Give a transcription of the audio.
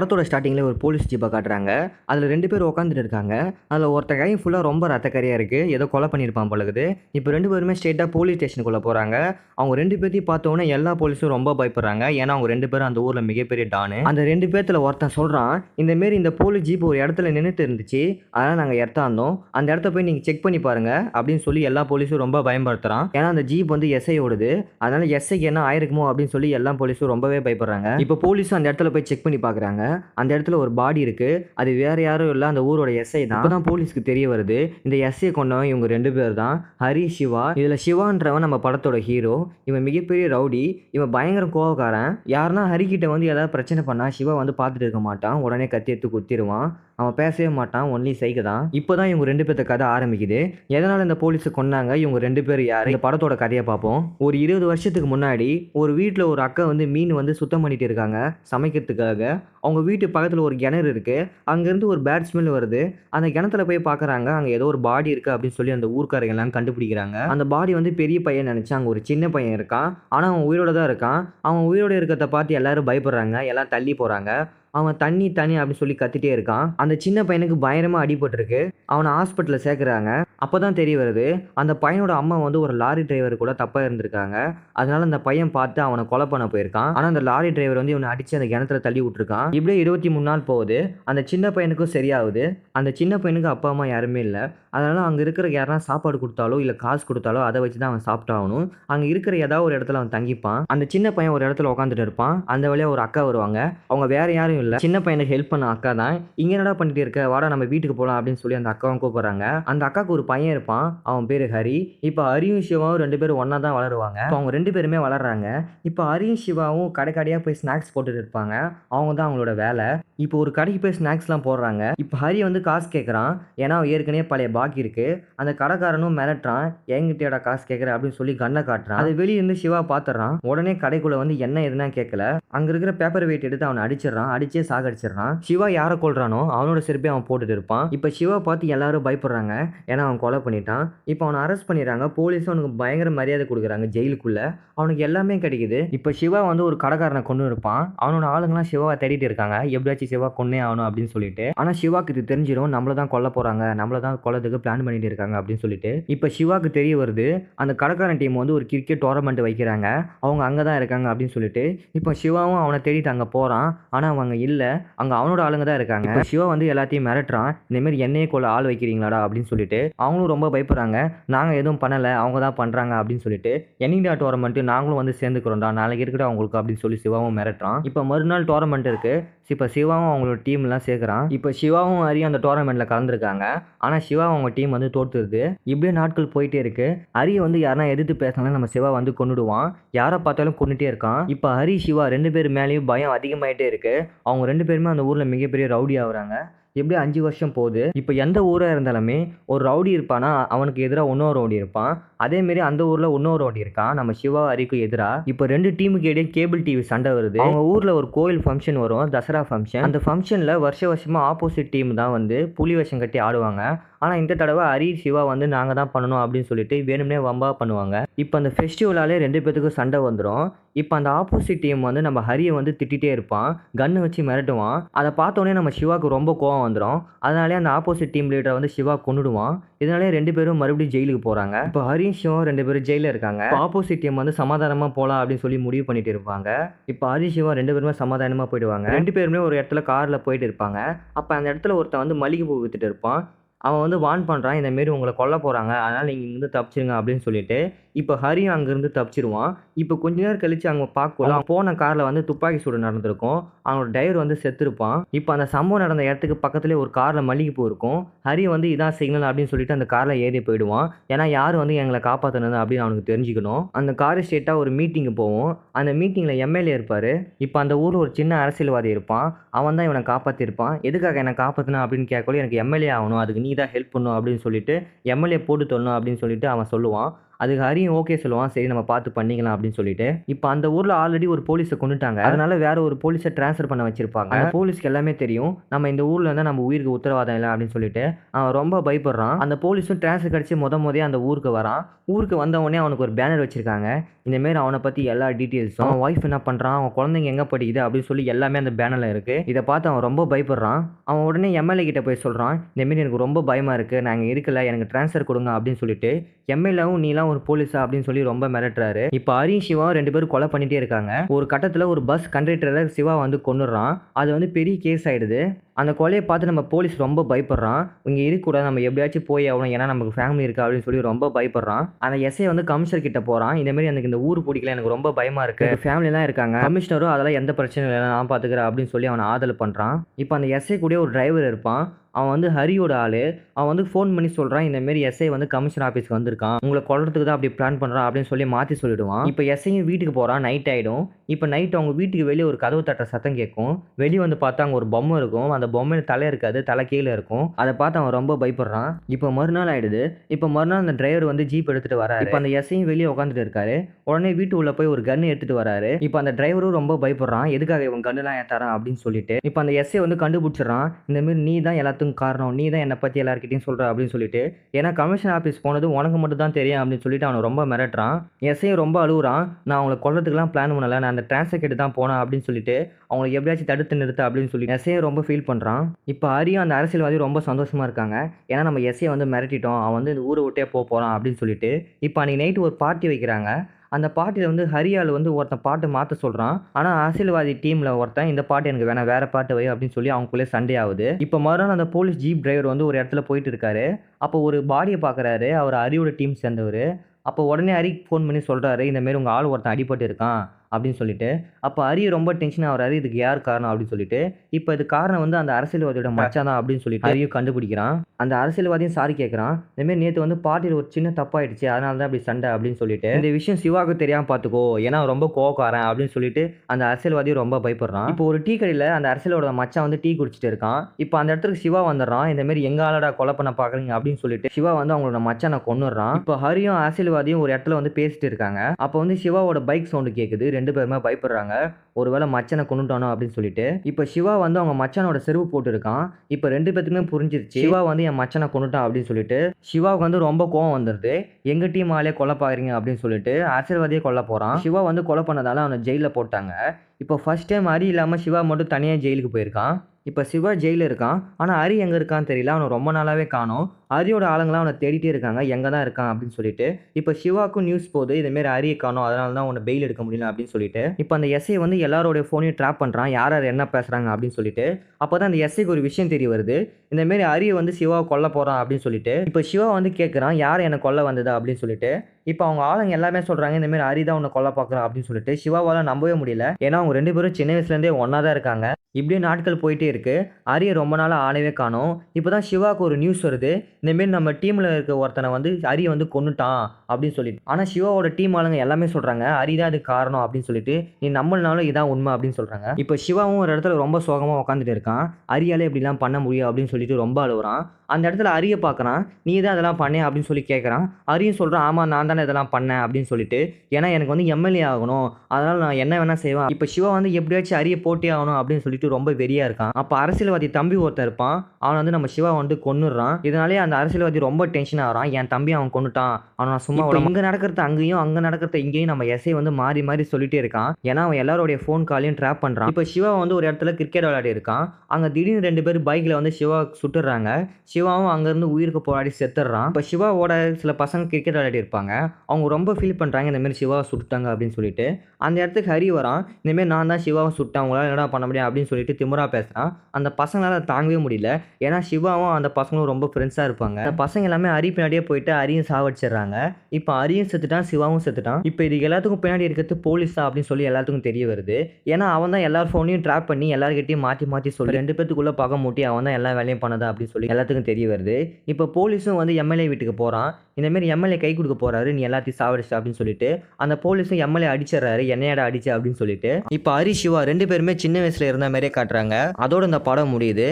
படத்தோட ஸ்டார்டிங்கில் ஒரு போலீஸ் ஜீப்பை காட்டுறாங்க. அதில் ரெண்டு பேர் உட்காந்துட்டு இருக்காங்க. அதில் ஒருத்த கையும் ஃபுல்லாக ரொம்ப ரத்தக்கரையாக இருக்குது ஏதோ கொலை பண்ணியிருப்பான் போலகுது இப்போ ரெண்டு பேருமே ஸ்ட்ரெயிட்டாக போலீஸ் ஸ்டேஷனுக்குள்ளே போகிறாங்க அவங்க ரெண்டு பேர்த்தையும் பார்த்தோன்னே எல்லா போலீஸும் ரொம்ப பயப்படுறாங்க. ஏன்னா அவங்க ரெண்டு பேரும் அந்த ஊரில் மிகப்பெரிய டானு. அந்த ரெண்டு பேர்த்தில் ஒருத்தன் சொல்கிறான் இந்தமாரி இந்த போலீஸ் ஜீப் ஒரு இடத்துல நின்றுட்டு இருந்துச்சு. அதனால் நாங்கள் இடத்தாந்தோம் அந்த இடத்த போய் நீங்கள் செக் பண்ணி பாருங்க அப்படின்னு சொல்லி எல்லா போலீஸும் ரொம்ப பயன்படுத்துகிறான் ஏன்னா அந்த ஜீப் வந்து எஸ்ஐ ஓடுது. அதனால் எஸ்ஐக்கு என்ன ஆயிருக்குமோ அப்படின்னு சொல்லி எல்லா போலீஸும் ரொம்பவே பயப்படுறாங்க. இப்போ போலீஸும் அந்த இடத்துல போய் செக் பண்ணி பார்க்குறாங்க அந்த இடத்துல ஒரு பாடி இருக்கு. அது வேற யாரும் இல்லை அந்த ஊரோட எஸ்ஐ தான். அப்பதான் போலீஸ்க்கு தெரிய வருது. இந்த எஸ்ஐ கொண்டவன் இவங்க ரெண்டு பேர் தான். ஹரி சிவா. இதுல சிவான்றவன் நம்ம படத்தோட ஹீரோ இவன் மிகப்பெரிய ரவுடி. இவன் பயங்கர கோவக்காரன். யாருன்னா ஹரிக்கிட்ட வந்து ஏதாவது பிரச்சனை பண்ணா சிவா வந்து பார்த்துட்டு இருக்க மாட்டான். உடனே கத்தி எடுத்து குத்திடுவான் அவன் பேசவே மாட்டான் ஒன்லி சைக தான். இப்போ தான் இவங்க ரெண்டு பேர்த்த கதை ஆரம்பிக்குது. எதனால் இந்த போலீஸை கொன்னாங்க? இவங்க ரெண்டு பேர் யார்? இந்த படத்தோட கதையை பார்ப்போம். ஒரு இருபது வருஷத்துக்கு முன்னாடி ஒரு வீட்டில் ஒரு அக்கா வந்து மீன் வந்து சுத்தம் பண்ணிட்டு இருக்காங்க சமைக்கிறதுக்காக. அவங்க வீட்டு பக்கத்தில் ஒரு கிணறு இருக்குது அங்கேருந்து ஒரு பேட் ஸ்மெல் வருது. அந்த கிணத்துல போய் பார்க்குறாங்க அங்கே ஏதோ ஒரு பாடி இருக்குது அப்படின்னு சொல்லி அந்த ஊர்க்காரங்க எல்லாம் கண்டுபிடிக்கிறாங்க. அந்த பாடி வந்து பெரிய பையன் நினச்சி அங்கே ஒரு சின்ன பையன் இருக்கான். ஆனால் அவன் உயிரோட தான் இருக்கான். அவன் உயிரோட இருக்கிறத பார்த்து எல்லாரும் பயப்படுறாங்க எல்லாம் தள்ளி போகிறாங்க அவன் தண்ணி தண்ணி அப்படின்னு சொல்லி கத்திட்டே இருக்கான். அந்த சின்ன பையனுக்கு பயங்கரமாக அடிபட்டிருக்கு அவனை ஹாஸ்பிட்டலில் சேர்க்குறாங்க. அப்போ தான் தெரிய வருது அந்த பையனோட அம்மா வந்து ஒரு லாரி டிரைவர் கூட தப்பாக இருந்திருக்காங்க. அதனால அந்த பையன் பார்த்து அவனை கொலை பண்ண போயிருக்கான். ஆனால் அந்த லாரி டிரைவர் வந்து இவனை அடித்து அந்த கிணத்துல தள்ளி விட்டுருக்கான். இப்படியே இருபத்தி மூணு நாள் போகுது. அந்த சின்ன பையனுக்கும் சரியாகுது. அந்த சின்ன பையனுக்கு அப்பா அம்மா யாருமே இல்லை. அதனால் அங்கே இருக்கிற யாருனா சாப்பாடு கொடுத்தாலோ இல்லை காசு கொடுத்தாலோ அதை வச்சு தான் அவன் சாப்பிட்டாகணும் அங்கே இருக்கிற ஏதாவது ஒரு இடத்துல அவன் தங்கிப்பான். அந்த சின்ன பையன் ஒரு இடத்துல உட்காந்துட்டு இருப்பான். அந்த வழியாக ஒரு அக்கா வருவாங்க. அவங்க வேற யாரும் இல்லை. சின்ன பையனுக்கு ஹெல்ப் பண்ண அக்கா தான். இங்கே என்னடா பண்ணிட்டு இருக்க? வாடா நம்ம வீட்டுக்கு போகலாம் அப்படின்னு சொல்லி அந்த அக்காவும் கூப்பிட்றாங்க. அந்த அக்காவுக்கு ஒரு பையன் இருப்பான். அவன் பேர் ஹரி. இப்போ ஹரியும் சிவாவும் ரெண்டு பேரும் ஒன்றா தான் வளருவாங்க. அவங்க ரெண்டு பேருமே வளர்றாங்க. இப்போ ஹரியும் சிவாவும் கடை கடையாக போய் ஸ்நாக்ஸ் போட்டுட்டு இருப்பாங்க. அவங்க தான் அவங்களோட வேலை. இப்போ ஒரு கடைக்கு போய் ஸ்நாக்ஸ்லாம் போடுறாங்க. இப்போ ஹரி வந்து காசு கேட்குறான் ஏன்னா அவன் ஏற்கனவே பழைய பாக்கி இருக்கு. அந்த கடைக்காரனும் மிரட்டுறான். என்கிட்டடா காசு கேட்குற அப்படின்னு சொல்லி கண்ணை காட்டுறான். அது வெளியே இருந்து சிவா பார்த்துறான் உடனே கடைக்குள்ளே வந்து என்ன எதுனா கேட்கல அங்கே இருக்கிற பேப்பர் வெயிட் எடுத்து அவனை அடிச்சிடறான். அடிச்சே சாகடிச்சிடறான். சிவா யாரை கொள்றானோ அவனோட செருப்பே அவன் போட்டுட்டு இருப்பான். இப்போ சிவா பார்த்து எல்லாரும் பயப்படுறாங்க. ஏன்னா அவன் கொலை பண்ணிட்டான். இப்போ அவனை அரெஸ்ட் பண்ணிடுறாங்க. போலீஸும் அவனுக்கு பயங்கர மரியாதை கொடுக்குறாங்க ஜெயிலுக்குள்ள. அவனுக்கு எல்லாமே கிடைக்குது. இப்போ சிவா வந்து ஒரு கடைக்காரனை கொண்டு இருப்பான். அவனோட ஆளுங்கெல்லாம் சிவாவை தேடிட்டு இருக்காங்க. எப்படியாச்சும் சிவா கொன்னே ஆகணும் அப்படின்னு சொல்லிட்டு. ஆனால் சிவாக்கு இது தெரிஞ்சிடும் நம்மள தான் கொல்ல போறாங்க. நம்மள தான் கொல்லதுக்கு பிளான் பண்ணிட்டு இருக்காங்க அப்படின்னு சொல்லிட்டு. இப்போ சிவாக்கு தெரிய வருது அந்த கடைக்காரன் டீம் வந்து ஒரு கிரிக்கெட் டோர்னமெண்ட் வைக்கிறாங்க. அவங்க அங்கே தான் இருக்காங்க அப்படின்னு சொல்லிட்டு. இப்போ சிவாவும் அவனை தேடிட்டு அங்கே போகிறான் ஆனால் அவங்க இல்லை அங்கே அவனோட ஆளுங்க தான் இருக்காங்க. சிவா வந்து எல்லாத்தையும் மிரட்டுறான். இந்தமாரி என்னையே கொள்ள ஆள் வைக்கிறீங்களாடா அப்படின்னு சொல்லிட்டு அவங்களும் ரொம்ப பயப்படுறாங்க. நாங்கள் எதுவும் பண்ணலை அவங்க தான் பண்ணுறாங்க அப்படின்னு சொல்லிட்டு என்னைக்கு டோர்னமெண்ட்டு நாங்களும் வந்து சேர்ந்துக்கிறோம்டா நாளைக்கு இருக்கட்டும் அவங்களுக்கு அப்படின்னு சொல்லி சிவாவும் மிரட்டுறான். இப்போ மறுநாள் டோர்னமெண்ட் இருக்கு. இப்போ சிவாவும் அவங்களோட டீம்லாம் சேர்க்குறான். இப்போ சிவாவும் ஹரியும் அந்த டோர்னமெண்ட்டில் கலந்துருக்காங்க. ஆனால் சிவா அவங்க டீம் வந்து தோத்துருது. இப்படியே நாட்கள் போயிட்டே இருக்கு. ஹரியை வந்து யாருனா எதிர்த்து பேசினாலும் நம்ம சிவா வந்து கொண்டுடுவான் யாரை பார்த்தாலும் கொண்டுட்டே இருக்கான். இப்போ ஹரி சிவா ரெண்டு பேர் மேலேயும் பயம் அதிகமாயிட்டே இருக்கு. அவங்க ரெண்டு பேருமே அந்த ஊரில் மிகப்பெரிய ரவுடி ஆகுறாங்க. எப்படி அஞ்சு வருஷம் போகுது? இப்போ எந்த ஊராக இருந்தாலுமே ஒரு ரவுடி இருப்பானா? அவனுக்கு எதிராக இன்னொரு ரவுடி இருப்பான். அதேமாரி அந்த ஊரில் இன்னொரு ரவுடி இருக்கான் நம்ம சிவா ஹரிக்கு எதிராக இப்போ ரெண்டு டீமுக்கு இடையே கேபிள் டிவி சண்டை வருது. அவங்க ஊரில் ஒரு கோயில் ஃபங்க்ஷன் வரும் தசரா ஃபங்க்ஷன் அந்த ஃபங்க்ஷனில் வருஷ வருஷமாக ஆப்போசிட் டீம் தான் வந்து புலி வேஷம் கட்டி ஆடுவாங்க. ஆனால் இந்த தடவை ஹரி சிவா வந்து நாங்கள் தான் பண்ணணும் அப்படின்னு சொல்லிட்டு வேணும்னே வம்பா பண்ணுவாங்க. இப்போ அந்த ஃபெஸ்டிவலாலே ரெண்டு பேத்துக்கும் சண்டை வந்துடும் இப்போ அந்த ஆப்போசிட் டீம் வந்து நம்ம ஹரியை வந்து திட்டிகிட்டே இருப்பான். கன்று வச்சு மிரட்டுவான். அதை பார்த்தோன்னே நம்ம சிவாவுக்கு ரொம்ப கோவம் வந்துடும் அதனாலே அந்த ஆப்போசிட் டீம் லீடரை வந்து சிவா கொண்டுடுவான் இதனாலே ரெண்டு பேரும் மறுபடியும் ஜெயிலுக்கு போகிறாங்க இப்போ ஹரியும் சிவா ரெண்டு பேரும் ஜெயிலில் இருக்காங்க. ஆப்போசிட் டீம் வந்து சமாதானமாக போகலாம் அப்படின்னு சொல்லி முடிவு பண்ணிட்டு இருப்பாங்க. இப்போ ஹரி சிவா ரெண்டு பேருமே சமாதானமாக போயிடுவாங்க. ரெண்டு பேருமே ஒரு இடத்துல காரில் போயிட்டு இருப்பாங்க. அப்போ அந்த இடத்துல ஒருத்தன் வந்து மளிகை பூ வித்துட்டு இருப்பான். அவன் வந்து வான் பண்ணுறான் இந்த மாரி உங்களை கொல்ல போகிறாங்க அதனால் நீங்கள் இங்கேருந்து தப்பிச்சிருங்க அப்படின்னு சொல்லிட்டு இப்போ ஹரி அங்கேருந்து தப்பிச்சிருவான். இப்போ கொஞ்ச நேரம் கழிச்சு அவங்க பார்க்கலாம் போன காரில் வந்து துப்பாக்கி சூடு நடந்திருக்கும். அவனோட டிரைவர் வந்து செத்துருப்பான். இப்போ அந்த சம்பவம் நடந்த இடத்துக்கு பக்கத்துலேயே ஒரு காரில் மல்லிகைப்பூ இருக்கும். ஹரி வந்து இதான் சிக்னல் அப்படின்னு சொல்லிட்டு அந்த காரில் ஏறி போயிடுவான். ஏன்னா யார் வந்து எங்களை காப்பாற்றினது அப்படின்னு அவனுக்கு தெரிஞ்சுக்கணும். அந்த கார் ஸ்டேட்டாக ஒரு மீட்டிங்கு போவோம். அந்த மீட்டிங்கில் எம்எல்ஏ இருப்பார். இப்போ அந்த ஊரில் ஒரு சின்ன அரசியல்வாதி இருப்பான். அவன் தான் இவனை காப்பாற்றிருப்பான் எதுக்காக என்னை காப்பாற்றினா அப்படின்னு கேட்கல எனக்கு எம்எல்ஏ ஆகணும். அதுக்கு நீ தான் ஹெல்ப் பண்ணும் அப்படின்னு சொல்லிட்டு எம்எல்ஏ போட்டு தரணும் அப்படின்னு சொல்லிட்டு அவன் சொல்லுவான். அதுக்கு ஹரியும் ஓகே சொல்லுவான். சரி நம்ம பார்த்து பண்ணிக்கலாம் அப்படின்னு சொல்லிட்டு. இப்போ அந்த ஊரில் ஆல்ரெடி ஒரு போலீஸை கொண்டுட்டாங்க. அதனால வேற ஒரு போலீஸை ட்ரான்ஸ்ஃபர் பண்ண வச்சிருப்பாங்க. போலீஸ்க்கு எல்லாமே தெரியும். நம்ம இந்த ஊரில் இருந்தால் நம்ம உயிருக்கு உத்தரவாதம் இல்லை அப்படின்னு சொல்லிட்டு அவன் ரொம்ப பயப்படுறான். அந்த போலீஸும் ட்ரான்ஸ்ஃபர் கிடச்சி முத முதே அந்த ஊருக்கு வரான். ஊருக்கு வந்தவொடனே அவனுக்கு ஒரு பேனர் வச்சிருக்காங்க. இந்த மாரி அவனை பற்றி எல்லா டீட்டெயில்ஸும் அவன் ஒய்ஃப் என்ன பண்ணுறான் அவன் குழந்தைங்க எங்கே படிக்குது? அப்படின்னு சொல்லி எல்லாமே அந்த பேனரில் இருக்குது இதை பார்த்து அவன் ரொம்ப பயப்படுறான். அவன் உடனே எம்எல்ஏ கிட்ட போய் சொல்கிறான் இந்தமாரி எனக்கு ரொம்ப பயமாக இருக்குது நான் இங்கே இருக்கல. எனக்கு ட்ரான்ஸ்ஃபர் கொடுங்க அப்படின்னு சொல்லிட்டு எம்எல்ஏவும் நீலாம் ஒரு போலீஸா அப்படின்னு சொல்லி ரொம்ப மிரட்டுறாரு. இப்போ ஹரியும் சிவாவும் ரெண்டு பேரும் கொலை பண்ணிட்டே இருக்காங்க. ஒரு கட்டத்தில் ஒரு பஸ் கண்டக்டரை சிவா வந்து கொண்டுடுறான் அது வந்து பெரிய கேஸ் ஆயிடுது. அந்த கொலையை பார்த்து நம்ம போலீஸ் ரொம்ப பயப்படுறான். இங்கே இருக்கக்கூடாது நம்ம எப்படியாச்சும் போய் ஆகணும் ஏன்னா நமக்கு ஃபேமிலி இருக்கா அப்படின்னு சொல்லி ரொம்ப பயப்படுறான். அந்த எஸ்ஐ வந்து கமிஷனர் கிட்ட போகிறான் இந்த மாதிரி எனக்கு இந்த ஊர் பிடிக்கல எனக்கு ரொம்ப பயமாக இருக்குது ஃபேமிலிலாம் இருக்காங்க. கமிஷனரும் அதெல்லாம் எந்த பிரச்சனையும் இல்லை நான் பார்த்துக்கிறேன் அப்படின்னு சொல்லி அவனை ஆதரவு பண்ணுறான் இப்போ அந்த எஸ்ஐ கூட ஒரு டிரைவர் இருப்பான். அவன் வந்து ஹரியோட ஆள். அவன் வந்து ஃபோன் பண்ணி சொல்கிறான் இந்த மாதிரி எஸ்ஐ வந்து கமிஷன் ஆஃபீஸ்க்கு வந்திருக்கான். உங்களை கொல்றதுக்கு தான் அப்படி பிளான் பண்ணுறான் அப்படின்னு சொல்லி மாற்றி சொல்லிடுவான். இப்போ எஸ்ஐயும் வீட்டுக்கு போகிறான் நைட் ஆகிடும் இப்போ நைட் அவங்க வீட்டுக்கு வெளியே ஒரு கதவு தட்டுற சத்தம் கேட்கும். வெளியே வந்து பார்த்தா அங்கே ஒரு பொம்மை இருக்கும். அந்த பொம்மையில தலை இருக்காது தலை கீழே இருக்கும். அதை பார்த்து அவன் ரொம்ப பயப்படுறான். இப்போ மறுநாள் ஆயிடுது. இப்போ மறுநாள் அந்த டிரைவர் வந்து ஜீப் எடுத்துட்டு வராரு. இப்போ அந்த எஸ்ஐயும் வெளியே உட்காந்துட்டு இருக்காரு. உடனே வீட்டு உள்ள போய் ஒரு கன் எடுத்துட்டு வராரு. இப்போ அந்த டிரைவரும் ரொம்ப பயப்படுறான். எதுக்காக இவன் கன்னுலாம் ஏத்தாரான் அப்படின்னு சொல்லிட்டு. இப்போ அந்த எஸ்ஐ வந்து கண்டுபிடிச்சிடறான். இந்த மாதிரி நீ தான் எல்லாத்துக்கும் காரணம். நீ தான் என்னை பற்றி எல்லாருக்கிட்டையும் சொல்கிற அப்படின்னு சொல்லிட்டு. ஏன்னா கமிஷன் ஆஃபீஸ் போனது உனக்கு மட்டும் தான் தெரியும் அப்படின்னு சொல்லிட்டு அவனை ரொம்ப மிரட்டுறான். எஸ்ஐ ரொம்ப அழுகுறான். நான் அவங்கள கொள்றதுக்குலாம் பிளான் பண்ணல. நான் அந்த டிரான்ஸ்ஃபர் கேட்டு தான் போனேன் அப்படின்னு சொல்லிட்டு அவங்களை எப்படியாச்சும் தடுத்து நிறுத்த அப்படின்னு சொல்லி எஸ்ஐ ரொம்ப ஃபீல் பண்ணுறான் இப்போ ஹரியும் அந்த அரசியல்வாதி ரொம்ப சந்தோஷமாக இருக்காங்க. ஏன்னா நம்ம எஸ்ஐ வந்து மிரட்டிட்டோம். அவன் வந்து இந்த ஊரை விட்டே போக போகிறான் அப்படின்னு சொல்லிட்டு இப்போ அன்றைக்கி நைட்டு ஒரு பார்ட்டி வைக்கிறாங்க. அந்த பாட்டியில் வந்து ஹரியால் வந்து ஒருத்தன் பாட்டு மாற்ற சொல்கிறான் ஆனால் அரசியல்வாதி டீமில் ஒருத்தன் இந்த பாட்டு எனக்கு வேணாம் வேறு பாட்டு வை அப்படின்னு சொல்லி அவங்களுக்குள்ளே சண்டே ஆகுது. இப்போ மறுநாள் அந்த போலீஸ் ஜீப் டிரைவர் வந்து ஒரு இடத்துல போயிட்டு இருக்காரு. அப்போ ஒரு பாடியை பார்க்குறாரு அவர் ஹரியோட டீம் சேர்ந்தவர். அப்போ உடனே ஹரிக்கு ஃபோன் பண்ணி சொல்கிறாரு இந்தமாரி உங்கள் ஆள் ஒருத்தன் அடிபட்டு இருக்கான். அப்படின்னு சொல்லிட்டு அப்போ ஹரி ரொம்ப டென்ஷன் ஆகிறாரு இதுக்கு யார் காரணம் அப்படின்னு சொல்லிட்டு. இப்போ இது காரணம் வந்து அந்த அரசியல்வாதியோட மச்சான் தான் அப்படின்னு சொல்லிட்டு ஹரியும் கண்டுபிடிக்கிறான். அந்த அரசியல்வாதியும் சாரி கேட்குறான் இந்தமாரி நேற்று வந்து பார்ட்டியில் ஒரு சின்ன தப்பாயிடுச்சு அதனால தான் அப்படி சண்டை அப்படின்னு சொல்லிட்டு. இந்த விஷயம் சிவாவுக்கு தெரியாமல் பார்த்துக்கோ ஏன்னா ரொம்ப கோவக்காரன் அப்படின்னு சொல்லிட்டு அந்த அரசியல்வாதியும் ரொம்ப பயப்படுறான். இப்போ ஒரு டீ கடையில் அந்த அரசியலோட மச்சான் வந்து டீ குடிச்சிட்டு இருக்கான். இப்போ அந்த இடத்துக்கு சிவா வந்துடுறான். இந்த மாதிரி எங்க ஆளடா கொலை பண்ண பார்க்குறீங்க அப்படின்னு சொல்லிட்டு சிவா வந்து அவங்களோட மச்சானை கொன்னுடுறான். இப்போ ஹரியும் அரசியல்வாதியும் ஒரு இடத்துல வந்து பேசிட்டு இருக்காங்க. அப்போ வந்து சிவாவோட பைக் சவுண்டு கேட்குது ரெண்டு பேருமே பயப்படுறாங்க. ஒருவேளை மச்சனை கொண்டுட்டானோ அப்படின்னு சொல்லிட்டு. இப்போ சிவா வந்து அவங்க மச்சானோட செருப்பு போட்டுருக்கான். இப்போ ரெண்டு பேத்துக்குமே புரிஞ்சிருச்சு. சிவா வந்து என் மச்சனை கொண்டுட்டான் அப்படின்னு சொல்லிட்டு. சிவாவுக்கு வந்து ரொம்ப கோவம் வந்துடுது எங்க டீம் ஆளே கொலை பாக்குறீங்க அப்படின்னு சொல்லிட்டு ஆசீர்வாதியே கொல்ல போறான். சிவா வந்து கொலை பண்ணதால அவனை ஜெயிலில் போட்டாங்க. இப்போ ஃபர்ஸ்ட் டைம் ஹரி இல்லாமல் சிவா மட்டும் தனியாக ஜெயிலுக்கு போயிருக்கான். இப்போ சிவா ஜெயிலில் இருக்கான். ஆனால் ஹரி எங்கே இருக்கான்னு தெரியல. அவனை ரொம்ப நாளாகவே காணோம். ஹரியோட ஆளுங்களாம் அவனை தேடிட்டே இருக்காங்க. எங்கே தான் இருக்கான் அப்படின்னு சொல்லிட்டு. இப்போ சிவாக்கும் நியூஸ் போகுது. இதுமாரி ஹரியை காணோம். அதனால தான் உன்னை பெயில் எடுக்க முடியல அப்படின்னு சொல்லிட்டு. இப்போ அந்த எஸ்ஐ வந்து எல்லாரோடைய ஃபோனையும் ட்ராப் பண்ணுறான் யார் யார் என்ன பேசுகிறாங்க அப்படின்னு சொல்லிட்டு. அப்போ தான் அந்த எஸ்ஐக்கு ஒரு விஷயம் தெரிய வருது. இந்தமாரி ஹரியை வந்து சிவாவை கொல்ல போகிறான் அப்படின்னு சொல்லிட்டு. இப்போ சிவா வந்து கேட்குறான் யார் என்னை கொல்ல வந்ததா அப்படின்னு சொல்லிட்டு. இப்போ அவங்க ஆளுங்க எல்லாமே சொல்கிறாங்க இந்தமாரி ஹரி தான் உன்னை கொல்ல பார்க்குறான் அப்படின்னு சொல்லிட்டு. சிவாவால் நம்பவே முடியல. ஏன்னா அவங்க ரெண்டு பேரும் சின்ன வயசுலேருந்தே ஒன்றா தான் இருக்காங்க. இப்படியே நாட்கள் போயிட்டே இருக்கு. அரிய ரொம்ப நாளாக ஆளவே காணும். இப்போ தான் சிவாவுக்கு ஒரு நியூஸ் வருது. இந்தமாரி நம்ம டீமில் இருக்க ஒருத்தனை வந்து அரிய வந்து கொன்னுட்டான் அப்படின்னு சொல்லிட்டு. ஆனால் சிவாவோட டீம் ஆளுங்க எல்லாமே சொல்கிறாங்க அரி தான் அதுக்கு காரணம் அப்படின்னு சொல்லிட்டு. நீ நம்மளாலும் இதான் உண்மை அப்படின்னு சொல்கிறாங்க இப்போ சிவாவும் ஒரு இடத்துல ரொம்ப சோகமாக உட்காந்துட்டு இருக்கான். அரியாலே இப்படிலாம் பண்ண முடியும் அப்படின்னு சொல்லிட்டு ரொம்ப அழுகுறான். அந்த இடத்துல அரிய பார்க்குறான். நீ தான் இதெல்லாம் பண்ணேன் அப்படின்னு சொல்லி கேட்குறான் அரியும் சொல்கிறான் ஆமாம் நான் தானே இதெல்லாம் பண்ணேன் அப்படின்னு சொல்லிட்டு. ஏன்னா எனக்கு வந்து எம்எல்ஏ ஆகணும். அதனால் நான் என்ன வேணால் செய்வேன். இப்போ சிவா வந்து எப்படியாச்சும் அரிய போட்டே ஆகணும் அப்படின்னு சொல்லிட்டு ரொம்ப வெறியாக இருக்கான். அப்போ அரசியல்வாதி தம்பி ஒருத்தன் இருப்பான். அவனை வந்து நம்ம சிவா வந்து கொன்னுடுறான். இதனாலே அந்த அரசியல்வாதி ரொம்ப டென்ஷன் ஆகிறான். என் தம்பி அவன் கொண்டுட்டான் அவனை நான் சும்மா இங்கே நடக்கிறத அங்கேயும் அங்கே நடக்கிறத இங்கேயும் நம்ம எஸ்ஐ வந்து மாறி மாறி சொல்லிட்டே இருக்கான். ஏன்னா அவன் எல்லாரோடைய ஃபோன் காலையும் ட்ராப் பண்ணுறான் இப்போ சிவா வந்து ஒரு இடத்துல கிரிக்கெட் விளையாடி இருக்கான் அங்கே திடீர்னு ரெண்டு பேர் பைக்கில் வந்து சிவா சுட்டுறாங்க. சிவாவும் அங்கேருந்து உயிருக்கு போராடி செத்துடுறான் இப்போ சிவாவோட சில பசங்க கிரிக்கெட் விளையாடி இருப்பாங்க அவங்க ரொம்ப ஃபீல் பண்ணுறாங்க இந்தமாரி சிவாவை சுட்டாங்க அப்படின்னு சொல்லிட்டு. அந்த இடத்துக்கு ஹரி வரான் இந்தமாரி நான் தான் சிவாவை சுட்டேன் அவங்களால என்னடா பண்ண முடியும் அப்படின்னு சொல்லிட்டு திமுறா பேசுகிறான் அந்த பசங்களால் அதை தாங்கவே முடியல. ஏன்னா சிவாவும் அந்த பசங்களும் ரொம்ப ஃப்ரெண்ட்ஸாக இருப்பாங்க. அந்த பசங்க எல்லாமே ஹரி பின்னாடியே போயிட்டு ஹரியும் சாவடிச்சிடுறாங்க. இப்போ ஹரியும் செத்துட்டான் சிவாவும் செத்துட்டான். இப்போ இது எல்லாத்துக்கும் பின்னாடி இருக்கிறது போலீஸ் தான் அப்படின்னு சொல்லி எல்லாத்துக்கும் தெரிய வருது. ஏன்னா அவன் தான் எல்லார் ஃபோனையும் ட்ராப் பண்ணி எல்லாருக்கிட்டையும் மாற்றி மாற்றி சொல்லி ரெண்டு பேத்துக்குள்ளே பார்க்க மூட்டி அவன் தான் எல்லா வேலையும் பண்ணதா அப்படின்னு சொல்லி எல்லாத்துக்கும் தெரிய வருது. இப்போ போலீஸும் வந்து எம்எல்ஏ வீட்டுக்கு போகிறான் இந்தமாரி எம்எல்ஏ கை கொடுக்க போறாரு. நீ எல்லாத்தையும் சாவடிச்சு அப்படின்னு சொல்லிட்டு அந்த போலீஸும் எம்எல்ஏ அடிச்சிடறாரு. என்னையாடா அடிச்சு அப்படின்னு சொல்லிட்டு. இப்போ ஹரி சிவா ரெண்டு பேருமே சின்ன வயசுல இருந்த மாதிரியே காட்டுறாங்க. அதோட இந்த படம் முடியுது.